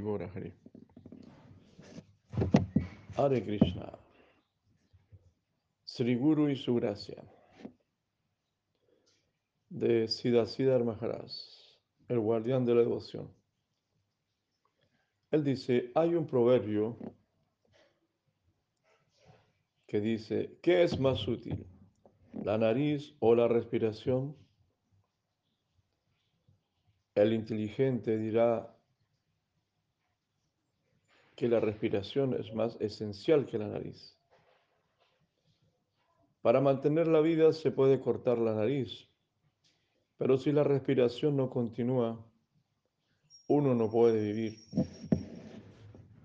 Gora. Hare Krishna. Sri Guru y su gracia. De Siddhasiddhar Maharaj, el guardián de la devoción. Él dice, hay un proverbio que dice, ¿qué es más útil? ¿La nariz o la respiración? El inteligente dirá que la respiración es más esencial que la nariz. Para mantener la vida se puede cortar la nariz, pero si la respiración no continúa, uno no puede vivir.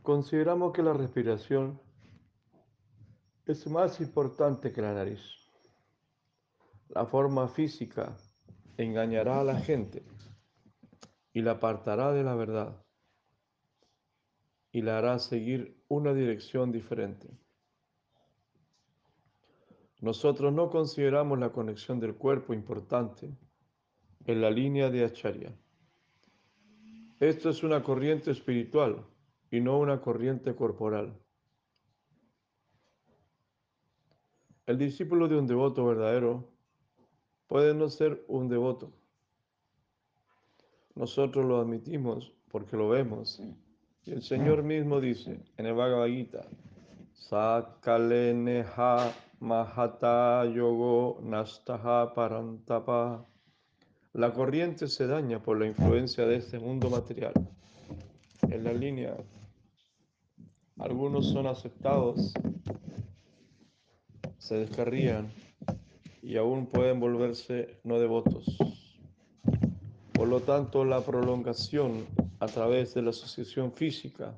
Consideramos que la respiración es más importante que la nariz. La forma física engañará a la gente y la apartará de la verdad y la hará seguir una dirección diferente. Nosotros no consideramos la conexión del cuerpo importante en la línea de Acharya. Esto es una corriente espiritual y no una corriente corporal. El discípulo de un devoto verdadero puede no ser un devoto. Nosotros lo admitimos porque lo vemos el Señor mismo dice en el Bhagavad Gita, Sakaleneha Mahata Yogo Nastaha Parantapa. La corriente se daña por la influencia de este mundo material. En la línea, algunos son aceptados, se descarrían y aún pueden volverse no devotos. Por lo tanto, la prolongación a través de la asociación física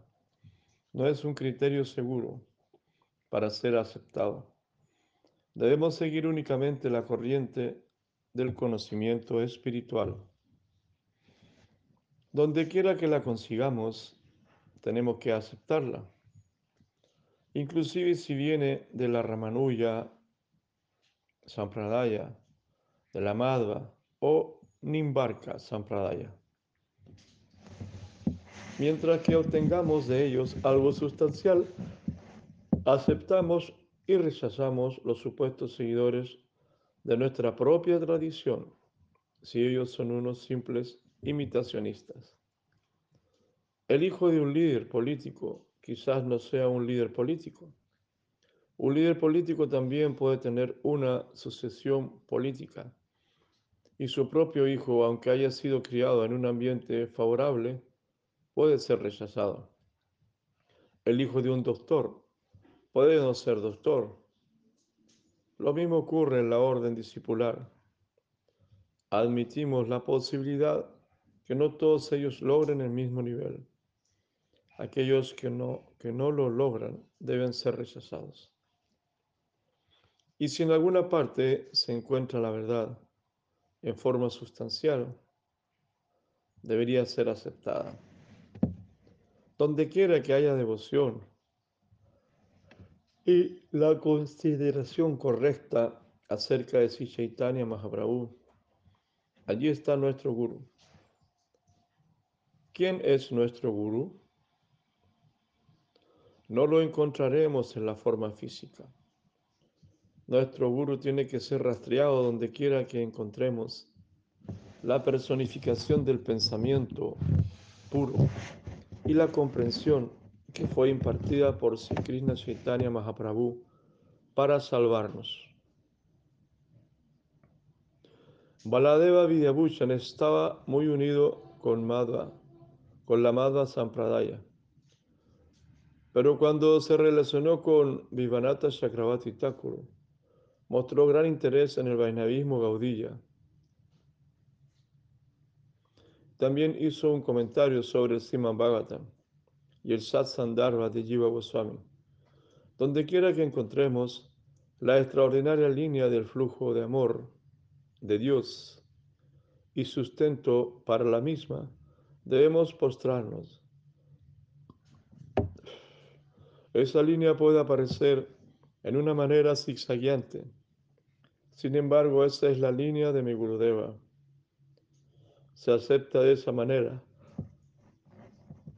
no es un criterio seguro para ser aceptado. Debemos seguir únicamente la corriente del conocimiento espiritual. Donde quiera que la consigamos, tenemos que aceptarla. Inclusive si viene de la Ramanuja, Sampradaya, de la Madhva o Nimbarka Sampradaya mientras que obtengamos de ellos algo sustancial, aceptamos y rechazamos los supuestos seguidores de nuestra propia tradición, si ellos son unos simples imitacionistas. El hijo de un líder político quizás no sea un líder político. Un líder político también puede tener una sucesión política y su propio hijo, aunque haya sido criado en un ambiente favorable, puede ser rechazado. El hijo de un doctor puede no ser doctor. Lo mismo ocurre en la orden discipular. Admitimos la posibilidad que no todos ellos logren el mismo nivel. Aquellos que no, que no lo logran deben ser rechazados. Y si en alguna parte se encuentra la verdad en forma sustancial, debería ser aceptada donde quiera que haya devoción y la consideración correcta acerca de si Chaitanya Mahaprabhu, allí está nuestro guru. ¿Quién es nuestro guru? No lo encontraremos en la forma física. Nuestro guru tiene que ser rastreado donde quiera que encontremos la personificación del pensamiento puro y la comprensión que fue impartida por Sri Krishna Chaitanya Mahaprabhu para salvarnos. Baladeva Vidyabhushan estaba muy unido con Madhva, con la Madhva Sampradaya. Pero cuando se relacionó con Vivanata Chakravarti Thakur, mostró gran interés en el Vaishnavismo Gaudilla También hizo un comentario sobre el Siman Bhagavatam y el Satsandharva de Jiva Goswami. Donde quiera que encontremos la extraordinaria línea del flujo de amor de Dios y sustento para la misma, debemos postrarnos. Esa línea puede aparecer en una manera zigzagueante. Sin embargo, esa es la línea de mi Gurudeva se acepta de esa manera,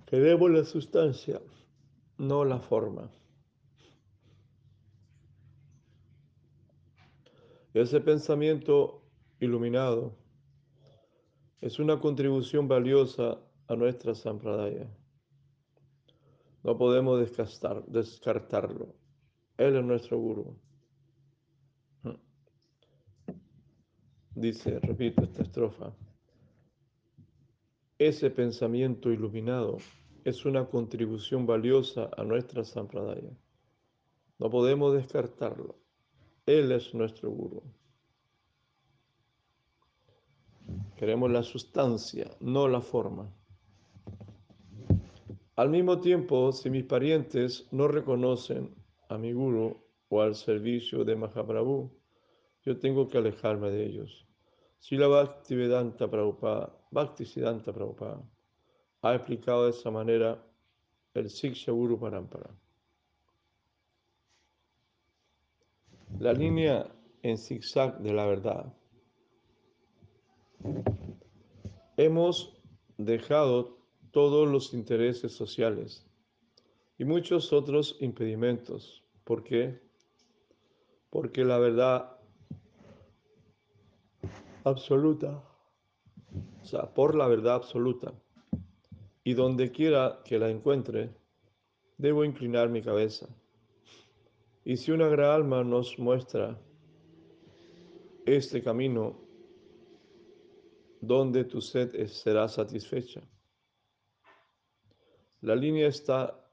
Queremos la sustancia, no la forma. Ese pensamiento iluminado es una contribución valiosa a nuestra sampradaya. No podemos descartarlo. Él es nuestro guru. Dice, repito esta estrofa. Ese pensamiento iluminado es una contribución valiosa a nuestra sampradaya. No podemos descartarlo. Él es nuestro guru. Queremos la sustancia, no la forma. Al mismo tiempo, si mis parientes no reconocen a mi guru o al servicio de Mahaprabhu, yo tengo que alejarme de ellos. Si la Bhaktivedanta Prabhupada, Bhaktisiddhanta Prabhupada, ha explicado de esa manera el Siksha Guru Parampara. La línea en zigzag de la verdad. Hemos dejado todos los intereses sociales y muchos otros impedimentos. ¿Por qué? Porque la verdad absoluta, por la verdad absoluta, y donde quiera que la encuentre, debo inclinar mi cabeza. Y si una gran alma nos muestra este camino donde tu sed será satisfecha. La línea está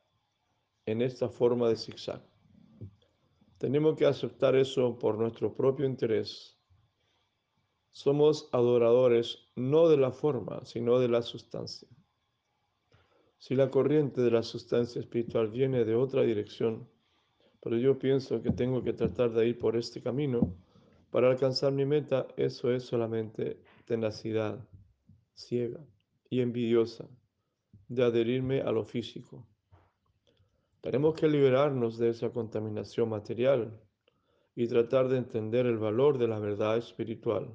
en esta forma de zigzag. Tenemos que aceptar eso por nuestro propio interés. Somos adoradores no de la forma, sino de la sustancia. Si la corriente de la sustancia espiritual viene de otra dirección, pero yo pienso que tengo que tratar de ir por este camino para alcanzar mi meta. Eso es solamente tenacidad ciega y envidiosa de adherirme a lo físico. Tenemos que liberarnos de esa contaminación material y tratar de entender el valor de la verdad espiritual.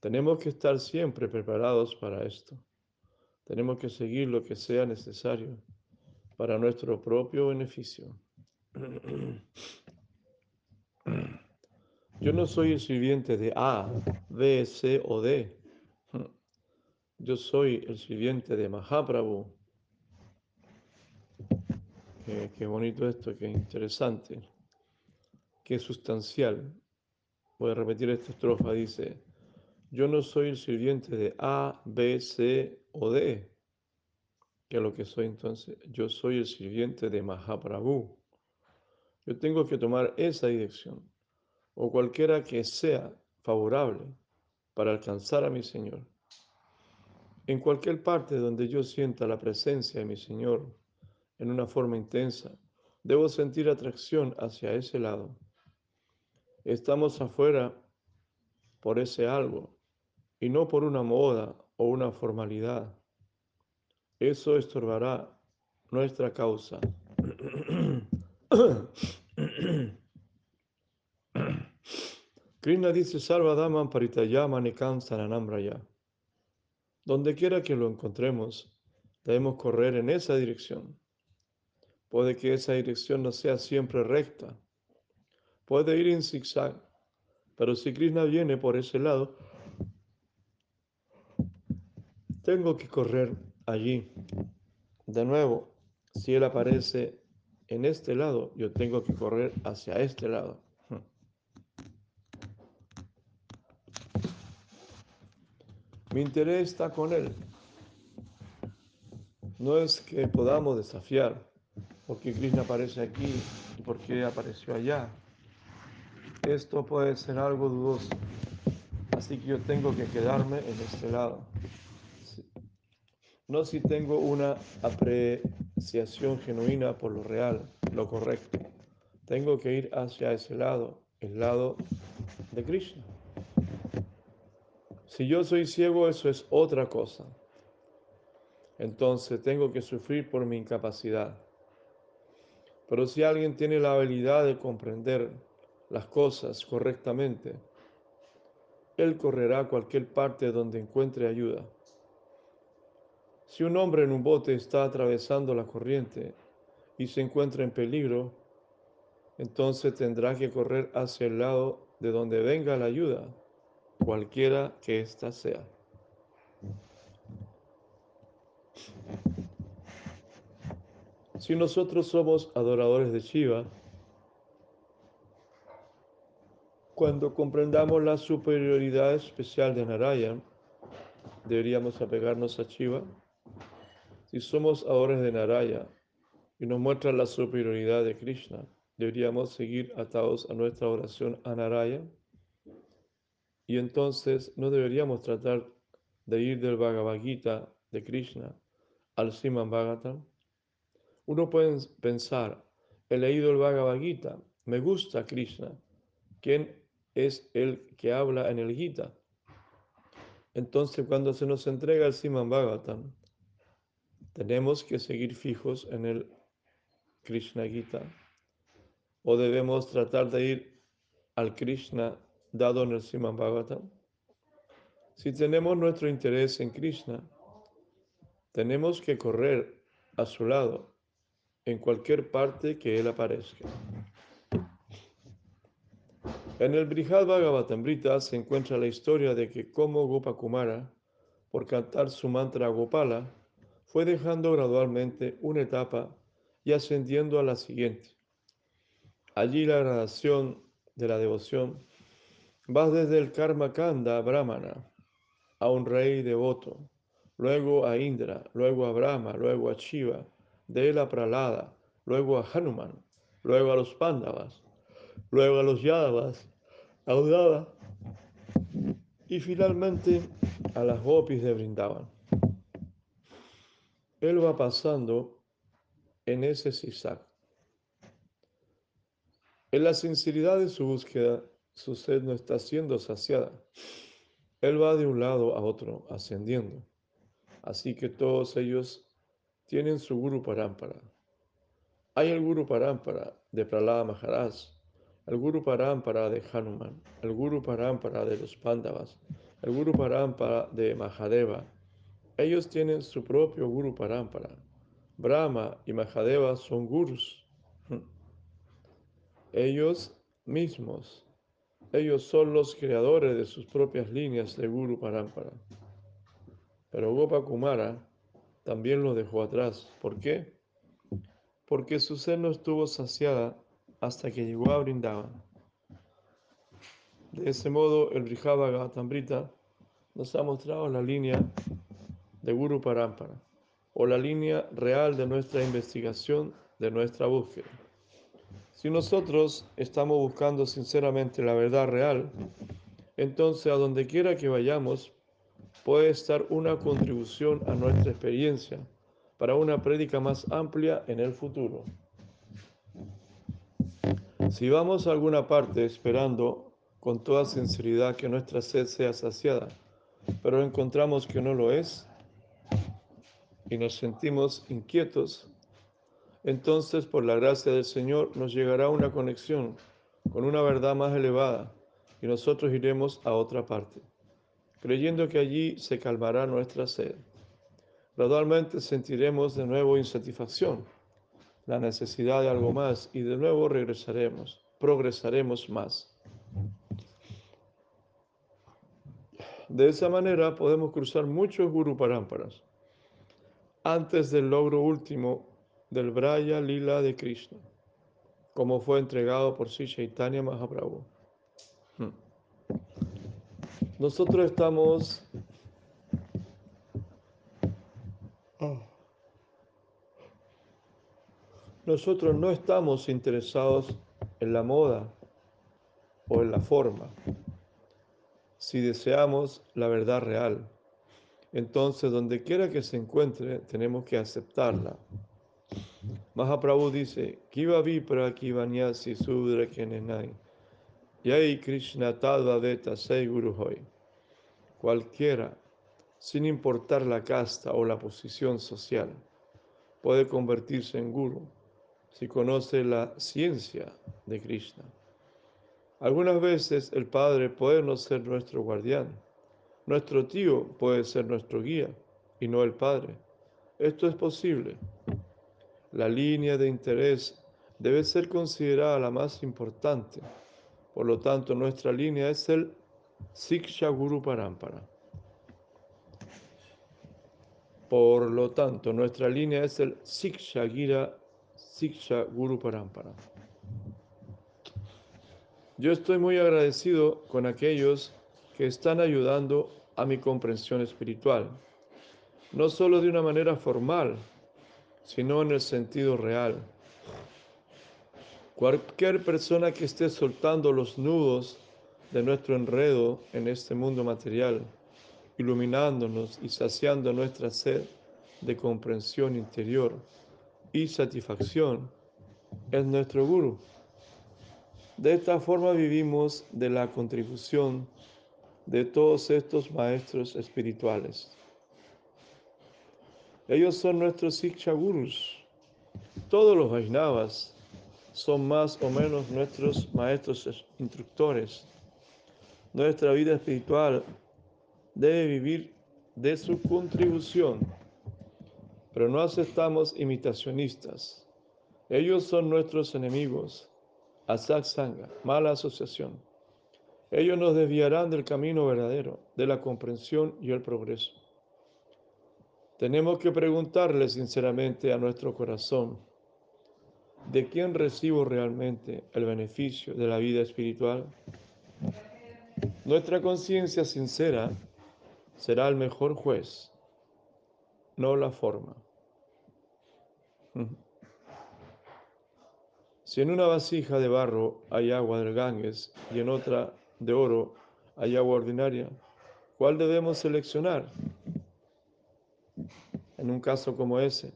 Tenemos que estar siempre preparados para esto. Tenemos que seguir lo que sea necesario para nuestro propio beneficio. Yo no soy el sirviente de A, B, C o D. Yo soy el sirviente de Mahaprabhu. Qué, bonito esto, qué interesante, qué sustancial. Voy a repetir esta estrofa, dice, yo no soy el sirviente de A, B, C o D. ¿Qué es lo que soy entonces? Yo soy el sirviente de Mahaprabhu. Yo tengo que tomar esa dirección, o cualquiera que sea favorable para alcanzar a mi Señor. En cualquier parte donde yo sienta la presencia de mi Señor en una forma intensa, debo sentir atracción hacia ese lado. Estamos afuera por ese algo y no por una moda o una formalidad. Eso estorbará nuestra causa. Krishna dice Sarvadaman Paritayama Nikam. Donde quiera que lo encontremos, debemos correr en esa dirección. Puede que esa dirección no sea siempre recta. Puede ir en zigzag. Pero si Krishna viene por ese lado, tengo que correr allí. De nuevo, si Él aparece en este lado, yo tengo que correr hacia este lado. Mi interés está con Él. No es que podamos desafiar porque Krishna aparece aquí y porque apareció allá. Esto puede ser algo dudoso. Así que yo tengo que quedarme en este lado. No si tengo una apreciación genuina por lo real, lo correcto. Tengo que ir hacia ese lado, el lado de Krishna. Si yo soy ciego, eso es otra cosa. Entonces tengo que sufrir por mi incapacidad. Pero si alguien tiene la habilidad de comprender las cosas correctamente, él correrá a cualquier parte donde encuentre ayuda. Si un hombre en un bote está atravesando la corriente y se encuentra en peligro, entonces tendrá que correr hacia el lado de donde venga la ayuda, cualquiera que ésta sea. Si nosotros somos adoradores de Shiva, cuando comprendamos la superioridad especial de Narayan, deberíamos apegarnos a Shiva. Si somos adoradores de Narayana y nos muestran la superioridad de Krishna, deberíamos seguir atados a nuestra oración a Narayan. Y entonces no deberíamos tratar de ir del Bhagavad Gita de Krishna al Siman Bhagavatam. Uno puede pensar, he leído el Bhagavad Gita, me gusta Krishna. ¿Quién es el que habla en el Gita? Entonces, cuando se nos entrega el Siman Bhagavatam, tenemos que seguir fijos en el Krishna Gita o debemos tratar de ir al Krishna dado en el Siman Bhagavatam. Si tenemos nuestro interés en Krishna, tenemos que correr a su lado en cualquier parte que Él aparezca. En el Brihad Bhagavatamrita se encuentra la historia de que como Gopakumara, por cantar su mantra Gopala, fue dejando gradualmente una etapa y ascendiendo a la siguiente. Allí la gradación de la devoción va desde el Karma Kanda Brahmana a un rey devoto, luego a Indra, luego a Brahma, luego a Shiva, de la Pralada, luego a Hanuman, luego a los Pándavas, luego a los Yadavas, a y finalmente a las Gopis de Brindavan. Él va pasando en ese zigzag. En la sinceridad de su búsqueda, su sed no está siendo saciada. Él va de un lado a otro, ascendiendo. Así que todos ellos tienen su Guru Parampara. Hay el Guru Parampara de Pralada Maharaj, el Guru Parampara de Hanuman, el Guru Parampara de los Pandavas, el Guru Parampara de Mahadeva. Ellos tienen su propio Guru Parampara. Brahma y Mahadeva son gurus. Ellos mismos, ellos son los creadores de sus propias líneas de Guru Parampara. Pero Gopa Kumara también lo dejó atrás. ¿Por qué? Porque su sed no estuvo saciada hasta que llegó a Brindavan. De ese modo, el Tambrita nos ha mostrado la línea de Guru Parampara, o la línea real de nuestra investigación, de nuestra búsqueda. Si nosotros estamos buscando sinceramente la verdad real, entonces a donde quiera que vayamos, puede estar una contribución a nuestra experiencia para una prédica más amplia en el futuro. Si vamos a alguna parte esperando con toda sinceridad que nuestra sed sea saciada, pero encontramos que no lo es y nos sentimos inquietos, entonces por la gracia del Señor nos llegará una conexión con una verdad más elevada y nosotros iremos a otra parte creyendo que allí se calmará nuestra sed. Gradualmente sentiremos de nuevo insatisfacción, la necesidad de algo más y de nuevo regresaremos, progresaremos más. De esa manera podemos cruzar muchos Guru Parámparas antes del logro último del Braya Lila de Krishna, como fue entregado por Sri Chaitanya Mahaprabhu. Hmm. Nosotros estamos Nosotros no estamos interesados en la moda o en la forma. Si deseamos la verdad real, entonces donde quiera que se encuentre, tenemos que aceptarla. Mahaprabhu dice, Kiva Vipra Kivanyasi Sudra Kenenai. Krishna Tadva Veta Guru Hoy. Cualquiera, sin importar la casta o la posición social, puede convertirse en guru si conoce la ciencia de Krishna. Algunas veces el padre puede no ser nuestro guardián, nuestro tío puede ser nuestro guía y no el padre. esto es posible. La línea de interés debe ser considerada la más importante. Por lo tanto, nuestra línea es el Siksha Guru Parampara. Por lo tanto, nuestra línea es el Siksha Gira Siksha Guru Parampara. Yo estoy muy agradecido con aquellos que están ayudando a mi comprensión espiritual, no solo de una manera formal, sino en el sentido real. Cualquier persona que esté soltando los nudos de nuestro enredo en este mundo material, iluminándonos y saciando nuestra sed de comprensión interior y satisfacción, es nuestro guru. De esta forma vivimos de la contribución de todos estos maestros espirituales. Ellos son nuestros Siksha Gurus. Todos los Vaisnavas son más o menos nuestros maestros instructores. Nuestra vida espiritual debe vivir de su contribución, pero no aceptamos imitacionistas. Ellos son nuestros enemigos Asak Sangha, mala asociación. Ellos nos desviarán del camino verdadero, de la comprensión y el progreso. Tenemos que preguntarle sinceramente a nuestro corazón, ¿de quién recibo realmente el beneficio de la vida espiritual? Nuestra conciencia sincera será el mejor juez, no la forma. Si en una vasija de barro hay agua del Ganges y en otra de oro hay agua ordinaria, ¿cuál debemos seleccionar? En un caso como ese,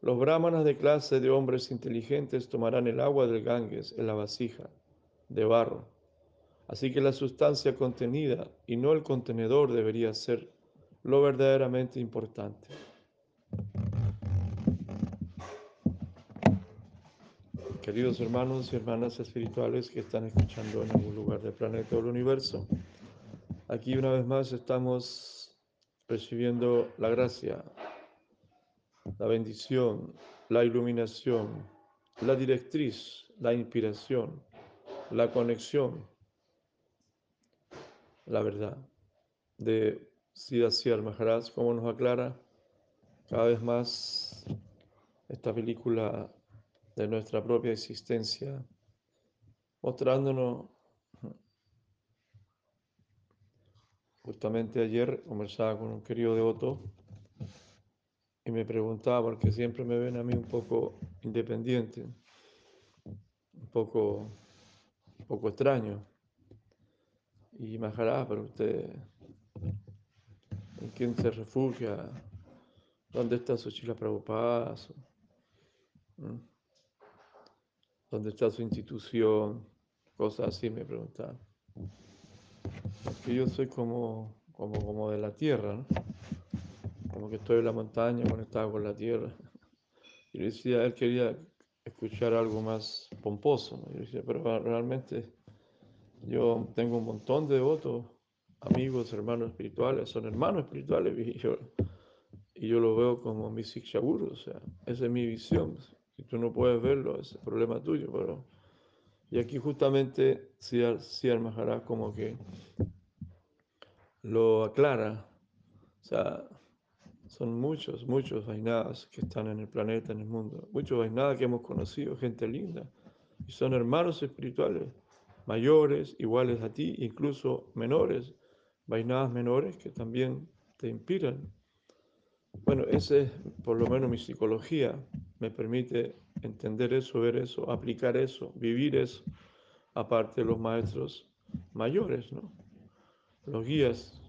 los brahmanas de clase de hombres inteligentes tomarán el agua del Ganges en la vasija de barro. Así que la sustancia contenida y no el contenedor debería ser lo verdaderamente importante. Queridos hermanos y hermanas espirituales que están escuchando en algún lugar del planeta o del universo, aquí una vez más estamos recibiendo la gracia, la bendición, la iluminación, la directriz, la inspiración, la conexión, la verdad de Siddha Maharaj, como nos aclara cada vez más esta película de nuestra propia existencia, mostrándonos. Justamente ayer conversaba con un querido devoto y me preguntaba, porque siempre me ven a mí un poco independiente, un poco, poco extraño. Y Maharaj, pero usted, ¿en quién se refugia? ¿Dónde está su chila Prabhupada? ¿Mm? ¿Dónde está su institución? Cosas así me preguntaban. Porque yo soy como, como, como de la tierra, ¿no? Como que estoy en la montaña conectado con la tierra. Y yo decía, él quería escuchar algo más pomposo. ¿no? Yo decía, pero realmente yo tengo un montón de devotos, amigos, hermanos espirituales, son hermanos espirituales y yo, y yo lo veo como mi Sikshaburu, o sea, esa es mi visión. Si tú no puedes verlo, es problema tuyo, pero... Y aquí justamente Siar Maharaj como que lo aclara. O sea, son muchos, muchos vainadas que están en el planeta, en el mundo. Muchos vainadas que hemos conocido, gente linda. Y son hermanos espirituales, mayores, iguales a ti, incluso menores, vainadas menores que también te inspiran. Bueno, esa es por lo menos mi psicología me permite entender eso, ver eso, aplicar eso, vivir eso, aparte de los maestros mayores, ¿no? Los guías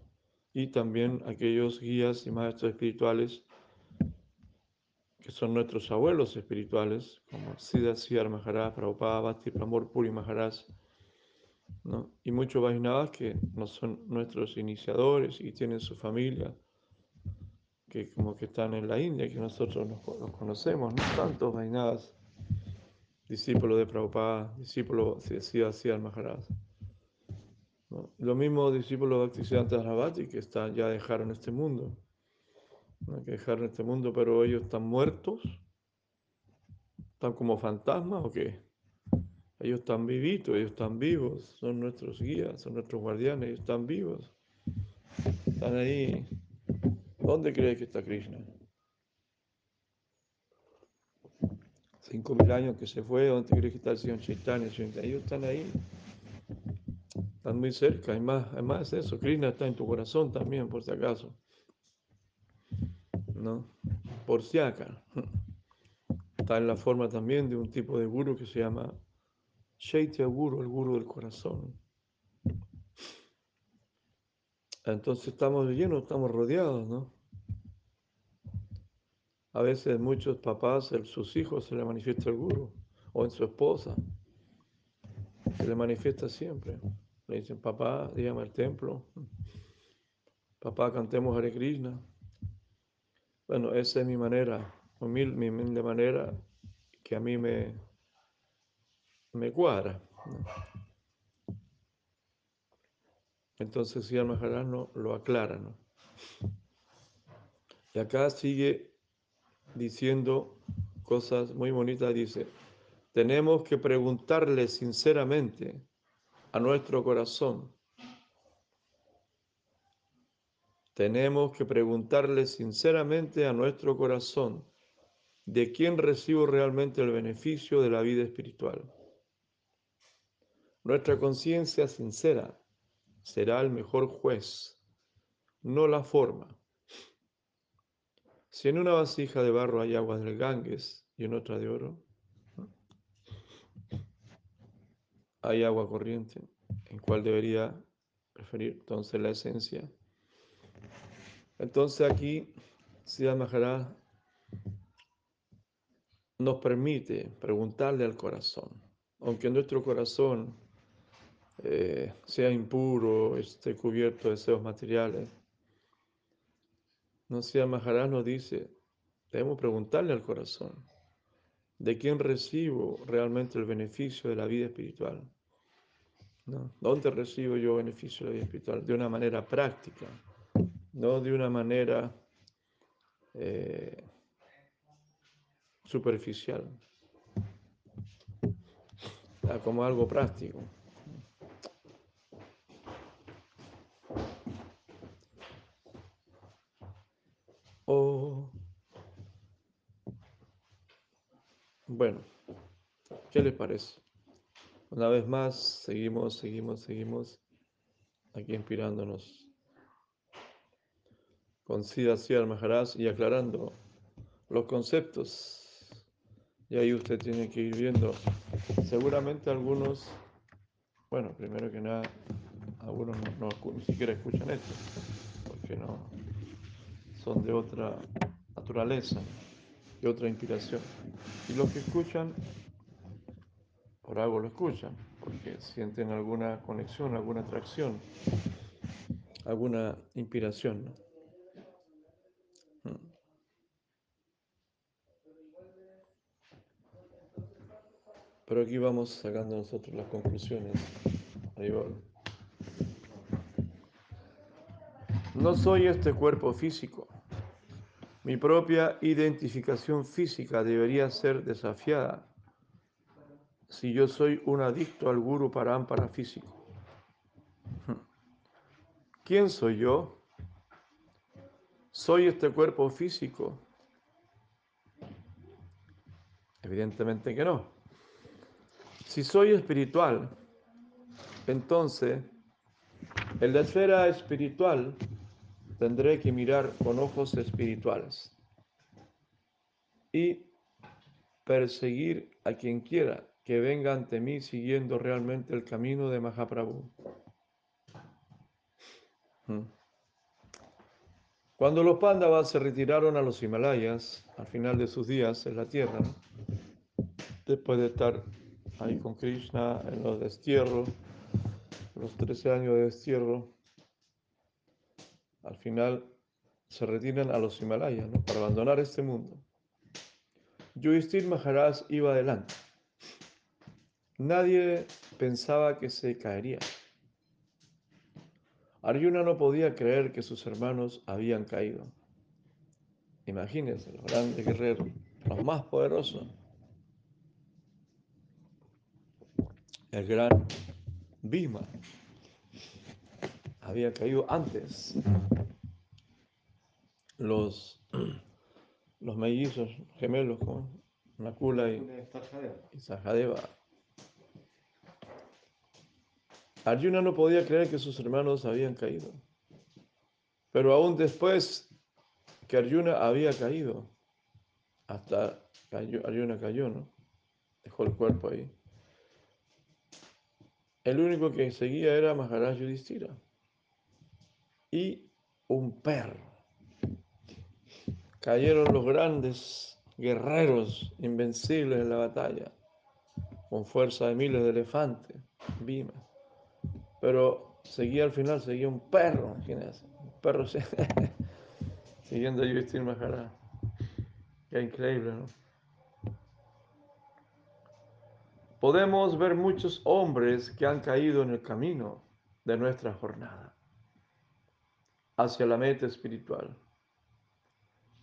y también aquellos guías y maestros espirituales que son nuestros abuelos espirituales, como Siddha Siddhar Maharaj, Prabhupada, Bhakti Puri Maharaj, ¿no? y muchos Vaishnavas que no son nuestros iniciadores y tienen su familia que como que están en la India, que nosotros nos, conocemos, no tantos vainadas, discípulos de Prabhupada, discípulos de Siddha Maharaj. ¿no? Los mismos discípulos de Ravati que están, ya dejaron este mundo. no que dejar en este mundo, pero ellos están muertos, están como fantasmas o qué? Ellos están vivitos, ellos están vivos, son nuestros guías, son nuestros guardianes, ellos están vivos. Están ahí. ¿Dónde crees que está Krishna? Cinco mil años que se fue, ¿dónde crees que está el señor Chaitanya? Ellos están ahí. Están muy cerca. Hay más, eso. Krishna está en tu corazón también, por si acaso. ¿No? Por si acaso. Está en la forma también de un tipo de guru que se llama Shaitya Guru, el guru del corazón. Entonces estamos llenos, estamos rodeados, ¿no? A veces muchos papás, sus hijos se le manifiesta el guru, o en su esposa, se le manifiesta siempre. Le dicen, papá, dígame al templo. Papá, cantemos Hare Krishna. Bueno, esa es mi manera, humilde, mi humilde manera que a mí me, me cuadra. Entonces, el Maharaj no, lo aclara. ¿no? Y acá sigue diciendo cosas muy bonitas. Dice, tenemos que preguntarle sinceramente a nuestro corazón. Tenemos que preguntarle sinceramente a nuestro corazón de quién recibo realmente el beneficio de la vida espiritual. Nuestra conciencia sincera será el mejor juez, no la forma. Si en una vasija de barro hay agua del Ganges y en otra de oro, hay agua corriente, ¿en cuál debería preferir entonces la esencia? Entonces aquí Siddha Maharaj nos permite preguntarle al corazón, aunque nuestro corazón eh, sea impuro, esté cubierto de deseos materiales. No sea Maharaj nos dice, debemos preguntarle al corazón, ¿de quién recibo realmente el beneficio de la vida espiritual? ¿Dónde recibo yo beneficio de la vida espiritual? De una manera práctica, no de una manera eh, superficial, como algo práctico. O, bueno, ¿qué les parece? Una vez más, seguimos, seguimos, seguimos aquí inspirándonos con Siddha al Maharaj y aclarando los conceptos. Y ahí usted tiene que ir viendo. Seguramente algunos, bueno, primero que nada, algunos no, ni siquiera escuchan esto, porque no son de otra naturaleza, de otra inspiración. Y los que escuchan, por algo lo escuchan, porque sienten alguna conexión, alguna atracción, alguna inspiración. Hmm. Pero aquí vamos sacando nosotros las conclusiones. No soy este cuerpo físico. Mi propia identificación física debería ser desafiada si yo soy un adicto al guru parámpara físico. ¿Quién soy yo? ¿Soy este cuerpo físico? Evidentemente que no. Si soy espiritual, entonces en la esfera espiritual tendré que mirar con ojos espirituales y perseguir a quien quiera que venga ante mí siguiendo realmente el camino de Mahaprabhu. Hmm. Cuando los Pándavas se retiraron a los Himalayas, al final de sus días en la tierra, después de estar ahí con Krishna en los destierros, los 13 años de destierro, al final se retiran a los Himalayas para abandonar este mundo. Yudhishthir Maharaj iba adelante. Nadie pensaba que se caería. Arjuna no podía creer que sus hermanos habían caído. Imagínense, los grandes guerreros, los más poderosos. El gran Bhima había caído antes. Los, los mellizos gemelos, con Nakula y, y Sahadeva. Arjuna no podía creer que sus hermanos habían caído. Pero aún después que Arjuna había caído, hasta Arjuna cayó, ¿no? Dejó el cuerpo ahí. El único que seguía era Maharaj Yudhishthira y un perro. Cayeron los grandes guerreros invencibles en la batalla, con fuerza de miles de elefantes, Bhima. Pero seguía al final, seguía un perro, imagínense, un perro siguiendo a Yudhishthira Maharaj. Qué increíble, ¿no? Podemos ver muchos hombres que han caído en el camino de nuestra jornada hacia la meta espiritual.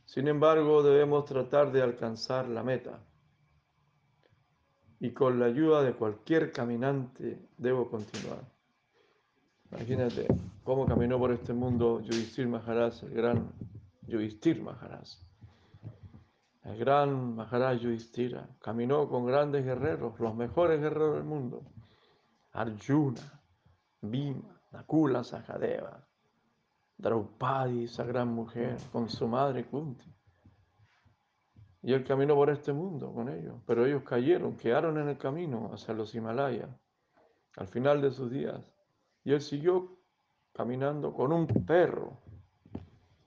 Sin embargo, debemos tratar de alcanzar la meta. Y con la ayuda de cualquier caminante debo continuar. Imagínate cómo caminó por este mundo Yudhishthir Maharaj, el gran Yudhishthir Maharaj. El gran Maharaj Yudhishthira caminó con grandes guerreros, los mejores guerreros del mundo. Arjuna, Bhima, Nakula, Sahadeva, Draupadi, esa gran mujer, con su madre Kunti. Y él caminó por este mundo con ellos, pero ellos cayeron, quedaron en el camino hacia los Himalayas, al final de sus días. Y él siguió caminando con un perro.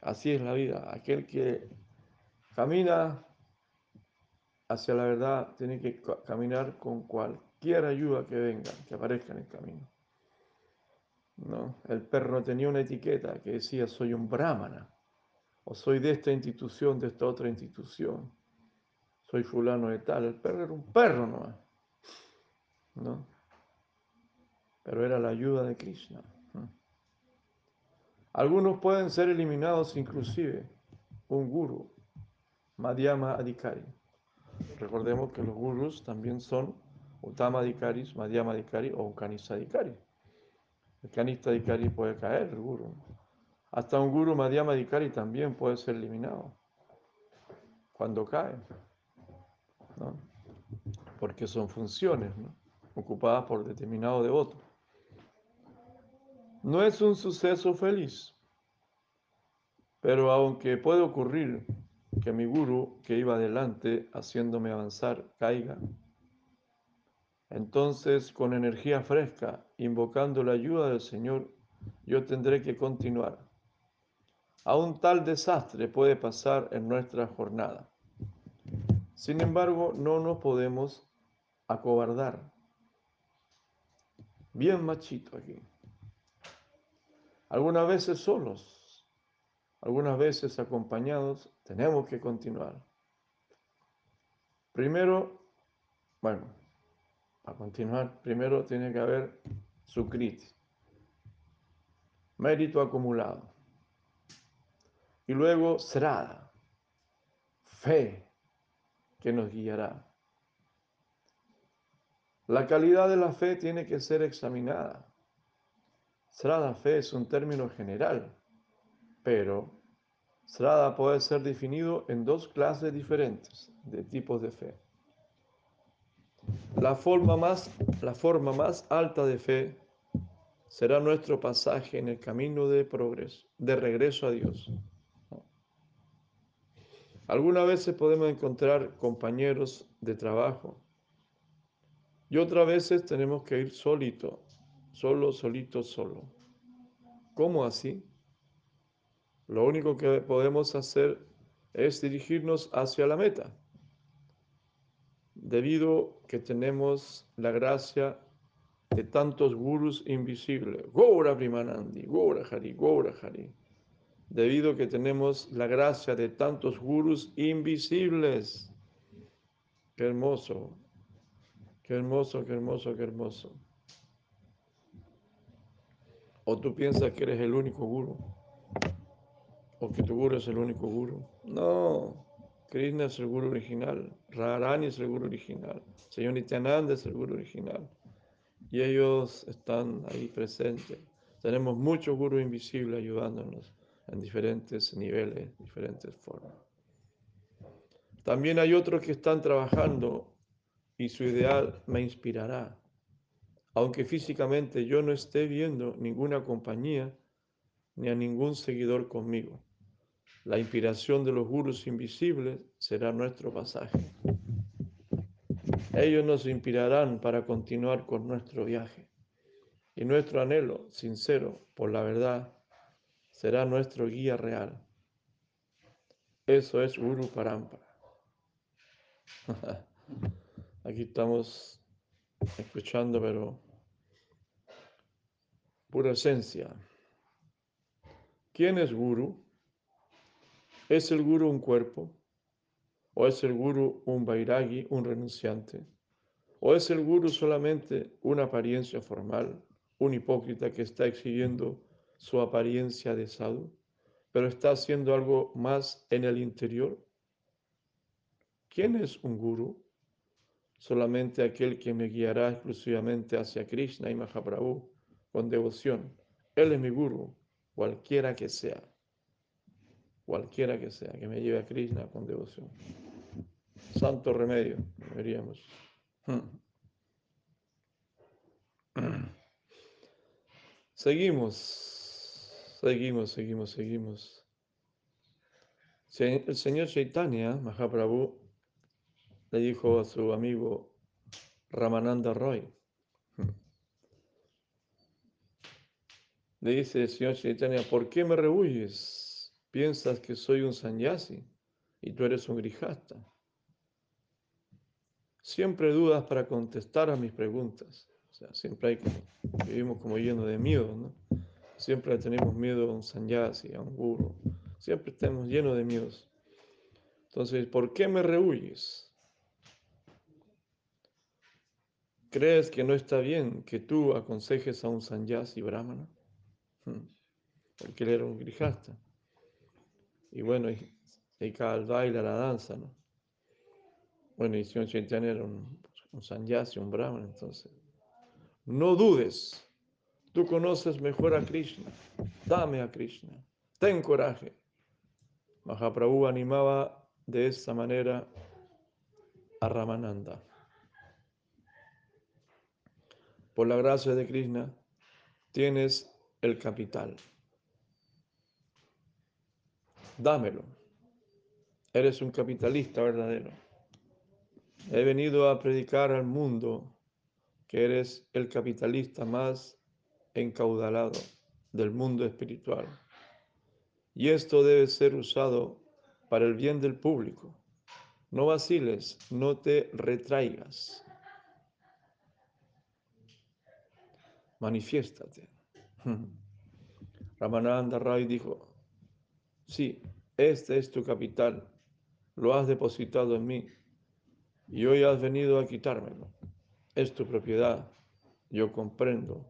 Así es la vida. Aquel que camina hacia la verdad tiene que caminar con cualquier ayuda que venga, que aparezca en el camino. ¿No? El perro tenía una etiqueta que decía soy un brahmana, o soy de esta institución, de esta otra institución, soy fulano de tal. El perro era un perro ¿no? Pero era la ayuda de Krishna. Algunos pueden ser eliminados inclusive, un guru, Madhyama Adhikari. Recordemos que los gurus también son Uttama Adhikaris, Madhyama Adhikari o Kanisa Adhikari. El canista Dikari puede caer, el guru. Hasta un guru Madhyama Dikari también puede ser eliminado cuando cae. ¿no? Porque son funciones ocupadas por determinado devoto. No es un suceso feliz, pero aunque puede ocurrir que mi guru que iba adelante haciéndome avanzar caiga, entonces, con energía fresca, invocando la ayuda del Señor, yo tendré que continuar. Aún tal desastre puede pasar en nuestra jornada. Sin embargo, no nos podemos acobardar. Bien machito aquí. Algunas veces solos, algunas veces acompañados, tenemos que continuar. Primero, bueno, a continuar, primero tiene que haber sukriti, mérito acumulado. Y luego srada, fe que nos guiará. La calidad de la fe tiene que ser examinada. Srada fe es un término general, pero srada puede ser definido en dos clases diferentes de tipos de fe. La forma más, la forma más alta de fe será nuestro pasaje en el camino de progreso, de regreso a Dios. Algunas veces podemos encontrar compañeros de trabajo y otras veces tenemos que ir solito, solo, solito, solo. ¿Cómo así? Lo único que podemos hacer es dirigirnos hacia la meta debido que tenemos la gracia de tantos gurus invisibles, Gora Primanandi, Gora Hari, Gora Hari, debido que tenemos la gracia de tantos gurus invisibles. Qué hermoso, qué hermoso, qué hermoso, qué hermoso. O tú piensas que eres el único guru, o que tu guru es el único guru. No, Krishna es el guru original, Radharani es el guru original, Señor Nityananda es el guru original. Y ellos están ahí presentes. Tenemos muchos gurus invisibles ayudándonos en diferentes niveles, diferentes formas. También hay otros que están trabajando y su ideal me inspirará. Aunque físicamente yo no esté viendo ninguna compañía ni a ningún seguidor conmigo. La inspiración de los gurus invisibles será nuestro pasaje. Ellos nos inspirarán para continuar con nuestro viaje. Y nuestro anhelo sincero por la verdad será nuestro guía real. Eso es Guru Parampara. Aquí estamos escuchando, pero pura esencia. ¿Quién es Guru? ¿Es el Guru un cuerpo? ¿O es el Guru un Vairagi, un renunciante? ¿O es el Guru solamente una apariencia formal, un hipócrita que está exhibiendo su apariencia de sadhu, pero está haciendo algo más en el interior? ¿Quién es un Guru? solamente aquel que me guiará exclusivamente hacia Krishna y Mahaprabhu con devoción. Él es mi guru, cualquiera que sea, cualquiera que sea, que me lleve a Krishna con devoción. Santo remedio, veríamos. Seguimos, seguimos, seguimos, seguimos. El señor Chaitanya, Mahaprabhu, le dijo a su amigo Ramananda Roy. Le dice señor Chaitanya, ¿por qué me rehuyes? Piensas que soy un sanyasi y tú eres un grijasta. Siempre dudas para contestar a mis preguntas. O sea, siempre hay vivimos como llenos de miedo, ¿no? Siempre tenemos miedo a un sanyasi, a un guru. Siempre estamos llenos de miedos. Entonces, ¿por qué me rehuyes? ¿Crees que no está bien que tú aconsejes a un sanyasi brahmana? Hmm. Porque él era un grijasta. Y bueno, dedicaba al baile, a la danza, ¿no? Bueno, y señor Chaitanya era un, un sanyasi, un brahman, entonces. No dudes, tú conoces mejor a Krishna, dame a Krishna, ten coraje. Mahaprabhu animaba de esta manera a Ramananda por la gracia de Krishna, tienes el capital. Dámelo. Eres un capitalista verdadero. He venido a predicar al mundo que eres el capitalista más encaudalado del mundo espiritual. Y esto debe ser usado para el bien del público. No vaciles, no te retraigas. manifiéstate. Ramananda Rai dijo, sí, este es tu capital, lo has depositado en mí y hoy has venido a quitármelo. Es tu propiedad, yo comprendo,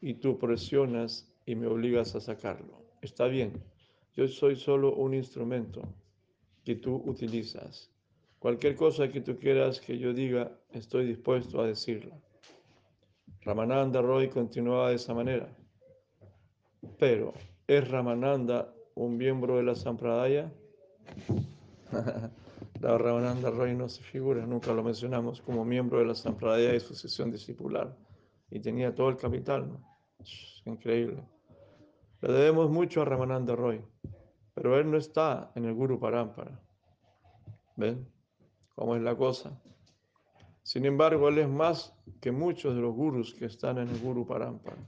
y tú presionas y me obligas a sacarlo. Está bien, yo soy solo un instrumento que tú utilizas. Cualquier cosa que tú quieras que yo diga, estoy dispuesto a decirla. Ramananda Roy continuaba de esa manera. Pero, ¿es Ramananda un miembro de la Sampradaya? la Ramananda Roy no se figura, nunca lo mencionamos, como miembro de la Sampradaya y sucesión discipular. Y tenía todo el capital, ¿no? Increíble. Le debemos mucho a Ramananda Roy, pero él no está en el Guru Parampara. ¿Ven cómo es la cosa? Sin embargo, él es más que muchos de los gurus que están en el Guru Parampara.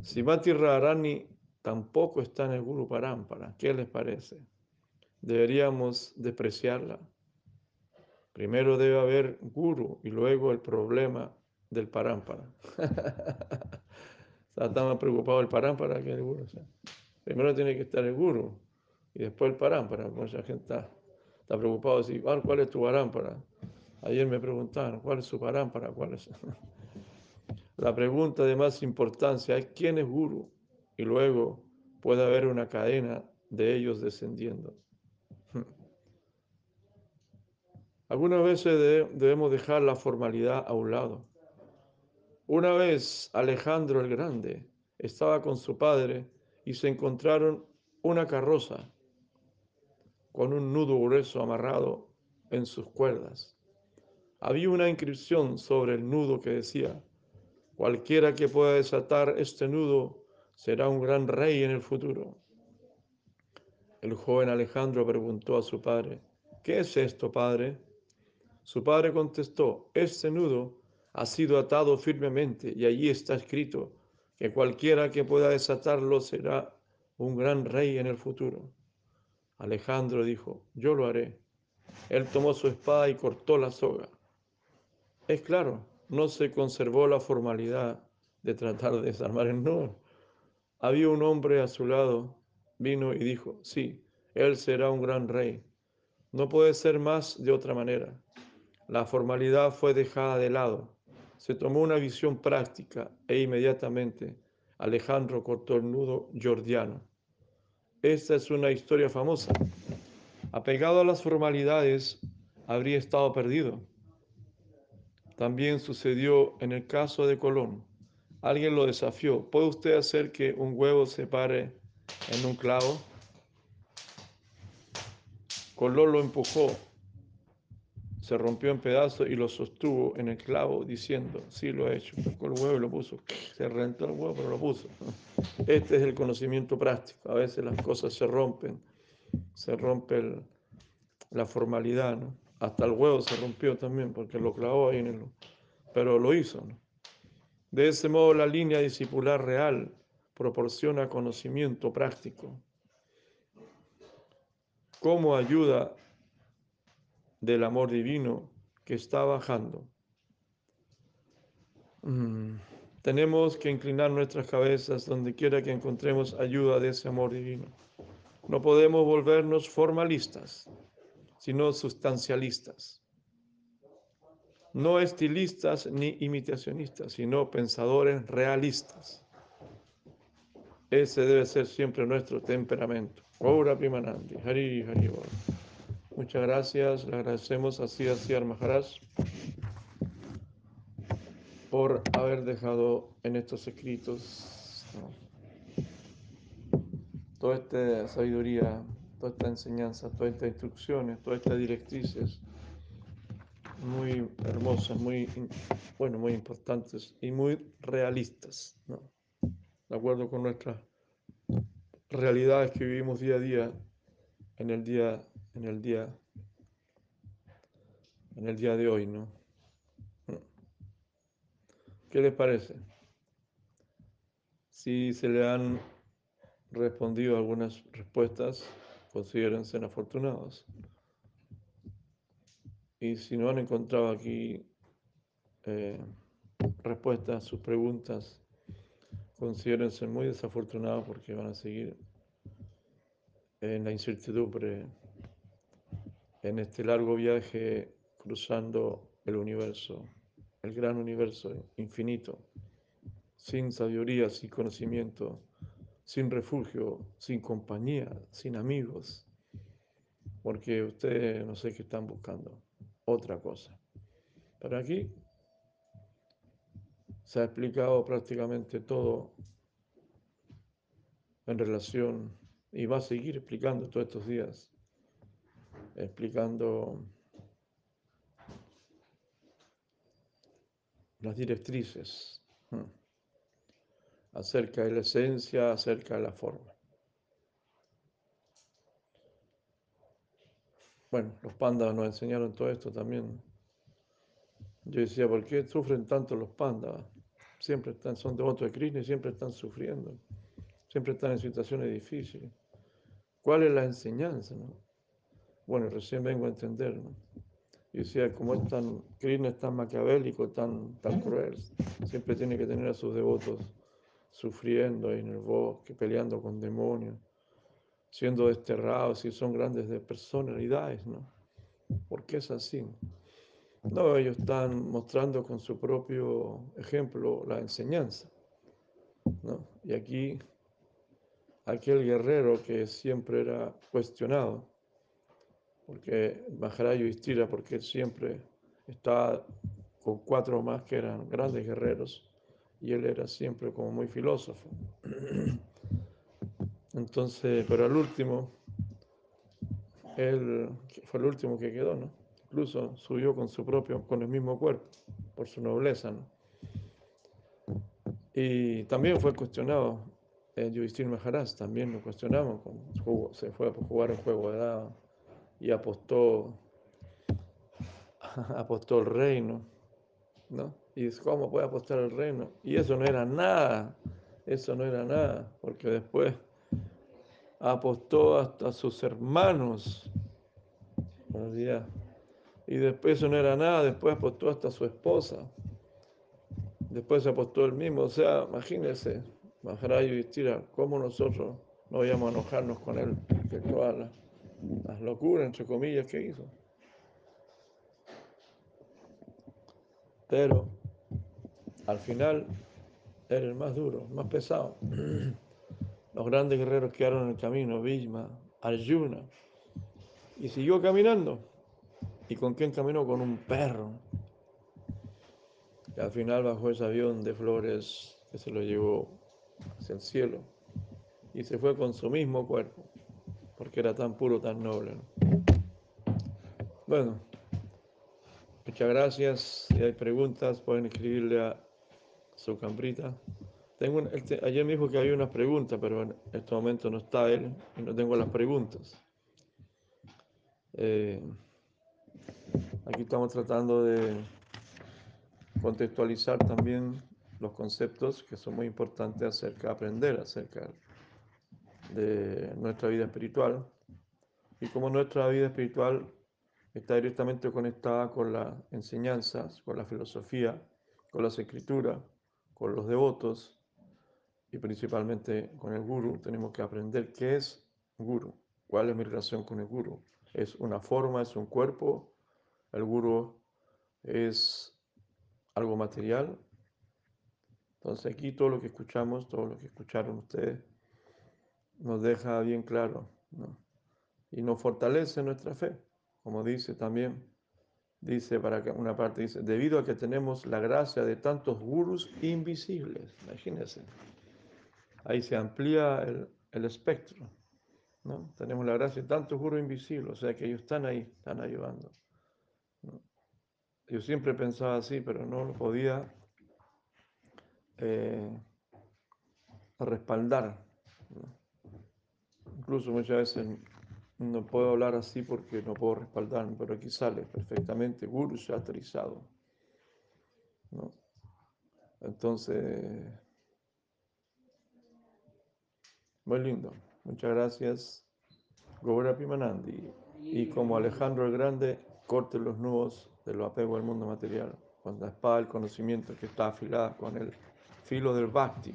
Si Mati Radharani tampoco está en el Guru Parampara, ¿qué les parece? Deberíamos despreciarla. Primero debe haber guru y luego el problema del Parampara. está más preocupado el Parampara que el guru. primero tiene que estar el guru y después el Parampara. Mucha gente está, está preocupado de decir, ¿cuál es tu Parampara? Ayer me preguntaron, ¿cuál es su parámpara? ¿Cuál es? La pregunta de más importancia es quién es guru y luego puede haber una cadena de ellos descendiendo. Algunas veces debemos dejar la formalidad a un lado. Una vez Alejandro el Grande estaba con su padre y se encontraron una carroza con un nudo grueso amarrado en sus cuerdas. Había una inscripción sobre el nudo que decía, cualquiera que pueda desatar este nudo será un gran rey en el futuro. El joven Alejandro preguntó a su padre, ¿qué es esto, padre? Su padre contestó, este nudo ha sido atado firmemente y allí está escrito que cualquiera que pueda desatarlo será un gran rey en el futuro. Alejandro dijo, yo lo haré. Él tomó su espada y cortó la soga. Es claro, no se conservó la formalidad de tratar de desarmar el nudo. Había un hombre a su lado, vino y dijo, sí, él será un gran rey. No puede ser más de otra manera. La formalidad fue dejada de lado. Se tomó una visión práctica e inmediatamente Alejandro cortó el nudo jordiano. Esta es una historia famosa. Apegado a las formalidades, habría estado perdido. También sucedió en el caso de Colón. Alguien lo desafió. ¿Puede usted hacer que un huevo se pare en un clavo? Colón lo empujó, se rompió en pedazos y lo sostuvo en el clavo diciendo, sí lo he hecho. Con el huevo y lo puso. Se rentó el huevo, pero lo puso. Este es el conocimiento práctico. A veces las cosas se rompen, se rompe la formalidad, ¿no? Hasta el huevo se rompió también porque lo clavó ahí en el... Pero lo hizo, ¿no? De ese modo la línea discipular real proporciona conocimiento práctico. Como ayuda del amor divino que está bajando. Mm, tenemos que inclinar nuestras cabezas donde quiera que encontremos ayuda de ese amor divino. No podemos volvernos formalistas, sino sustancialistas. No estilistas ni imitacionistas, sino pensadores realistas. Ese debe ser siempre nuestro temperamento. Ora Primanandi, Hari Hari Muchas gracias, le agradecemos a Sia Siar Maharaj por haber dejado en estos escritos toda esta sabiduría, toda esta enseñanza, todas estas instrucciones, todas estas directrices muy hermosas, muy, bueno, muy importantes y muy realistas, ¿no? de acuerdo con nuestras realidades que vivimos día a día en el día en el día en el día de hoy, ¿no? ¿Qué les parece? Si se le han respondido algunas respuestas, considérense afortunados. Y si no han encontrado aquí eh, respuestas a sus preguntas, considérense muy desafortunados porque van a seguir en la incertidumbre en este largo viaje cruzando el universo, el gran universo infinito, sin sabiduría, sin conocimiento, sin refugio, sin compañía, sin amigos, porque ustedes no sé qué están buscando, otra cosa. Pero aquí se ha explicado prácticamente todo en relación, y va a seguir explicando todos estos días, explicando las directrices acerca de la esencia, acerca de la forma. Bueno, los pandas nos enseñaron todo esto también. Yo decía, ¿por qué sufren tanto los pandas? Siempre están, son devotos de Krishna y siempre están sufriendo. Siempre están en situaciones difíciles. ¿Cuál es la enseñanza? No? Bueno, recién vengo a entender, ¿no? Y decía, como es tan, Krishna es tan maquiavélico, tan, tan cruel, siempre tiene que tener a sus devotos sufriendo ahí en el bosque, peleando con demonios, siendo desterrados y son grandes de personalidades, ¿no? ¿Por qué es así? No, ellos están mostrando con su propio ejemplo la enseñanza, ¿no? Y aquí aquel guerrero que siempre era cuestionado, porque Maharaj Yudhishthira, porque siempre estaba con cuatro más que eran grandes guerreros, y él era siempre como muy filósofo. Entonces, pero al último, él fue el último que quedó, ¿no? Incluso subió con su propio, con el mismo cuerpo, por su nobleza, ¿no? Y también fue cuestionado eh, Yudhishthir Maharaj, también lo cuestionamos, se fue a jugar el juego de dado y apostó, apostó el reino, ¿no? Y dice, ¿cómo puede apostar el reino? Y eso no era nada, eso no era nada, porque después apostó hasta sus hermanos. Buenos días. Y después eso no era nada, después apostó hasta su esposa. Después apostó el mismo. O sea, imagínense, Maharaj y cómo nosotros no vayamos a enojarnos con él, que todas las, las locuras, entre comillas, que hizo. Pero al final era el más duro, el más pesado. Los grandes guerreros quedaron en el camino, Bhishma, Arjuna, y siguió caminando. ¿Y con quién caminó? Con un perro. Y al final bajó ese avión de flores que se lo llevó hacia el cielo y se fue con su mismo cuerpo, porque era tan puro, tan noble. Bueno, muchas gracias. Si hay preguntas, pueden escribirle a su cambrita. Tengo este, ayer me dijo que había unas preguntas, pero en este momento no está él y no tengo las preguntas. Eh, aquí estamos tratando de contextualizar también los conceptos que son muy importantes acerca de aprender acerca de nuestra vida espiritual y cómo nuestra vida espiritual está directamente conectada con las enseñanzas, con la filosofía, con las escrituras, con los devotos y principalmente con el guru, tenemos que aprender qué es guru, cuál es mi relación con el guru. Es una forma, es un cuerpo, el guru es algo material. Entonces aquí todo lo que escuchamos, todo lo que escucharon ustedes, nos deja bien claro y nos fortalece nuestra fe, como dice también, dice para que una parte dice, debido a que tenemos la gracia de tantos gurus invisibles, imagínense ahí se amplía el, espectro. ¿no? Tenemos la gracia de tantos gurús invisibles, o sea que ellos están ahí, están ayudando. Yo siempre pensaba así, pero no lo podía eh, respaldar. Incluso muchas veces no puedo hablar así porque no puedo respaldarme, pero aquí sale perfectamente Guru Shatrizado. ¿no? Entonces, muy lindo. Muchas gracias, Gobra Pimanandi. Y como Alejandro el Grande, corte los nudos de lo apego al mundo material, con la espada del conocimiento que está afilada con el filo del Bhakti.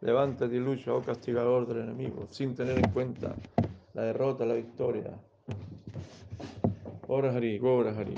Levántate y lucha, oh castigador del enemigo, sin tener en cuenta la derrota, la victoria. Ora Hari, Gobra Hari.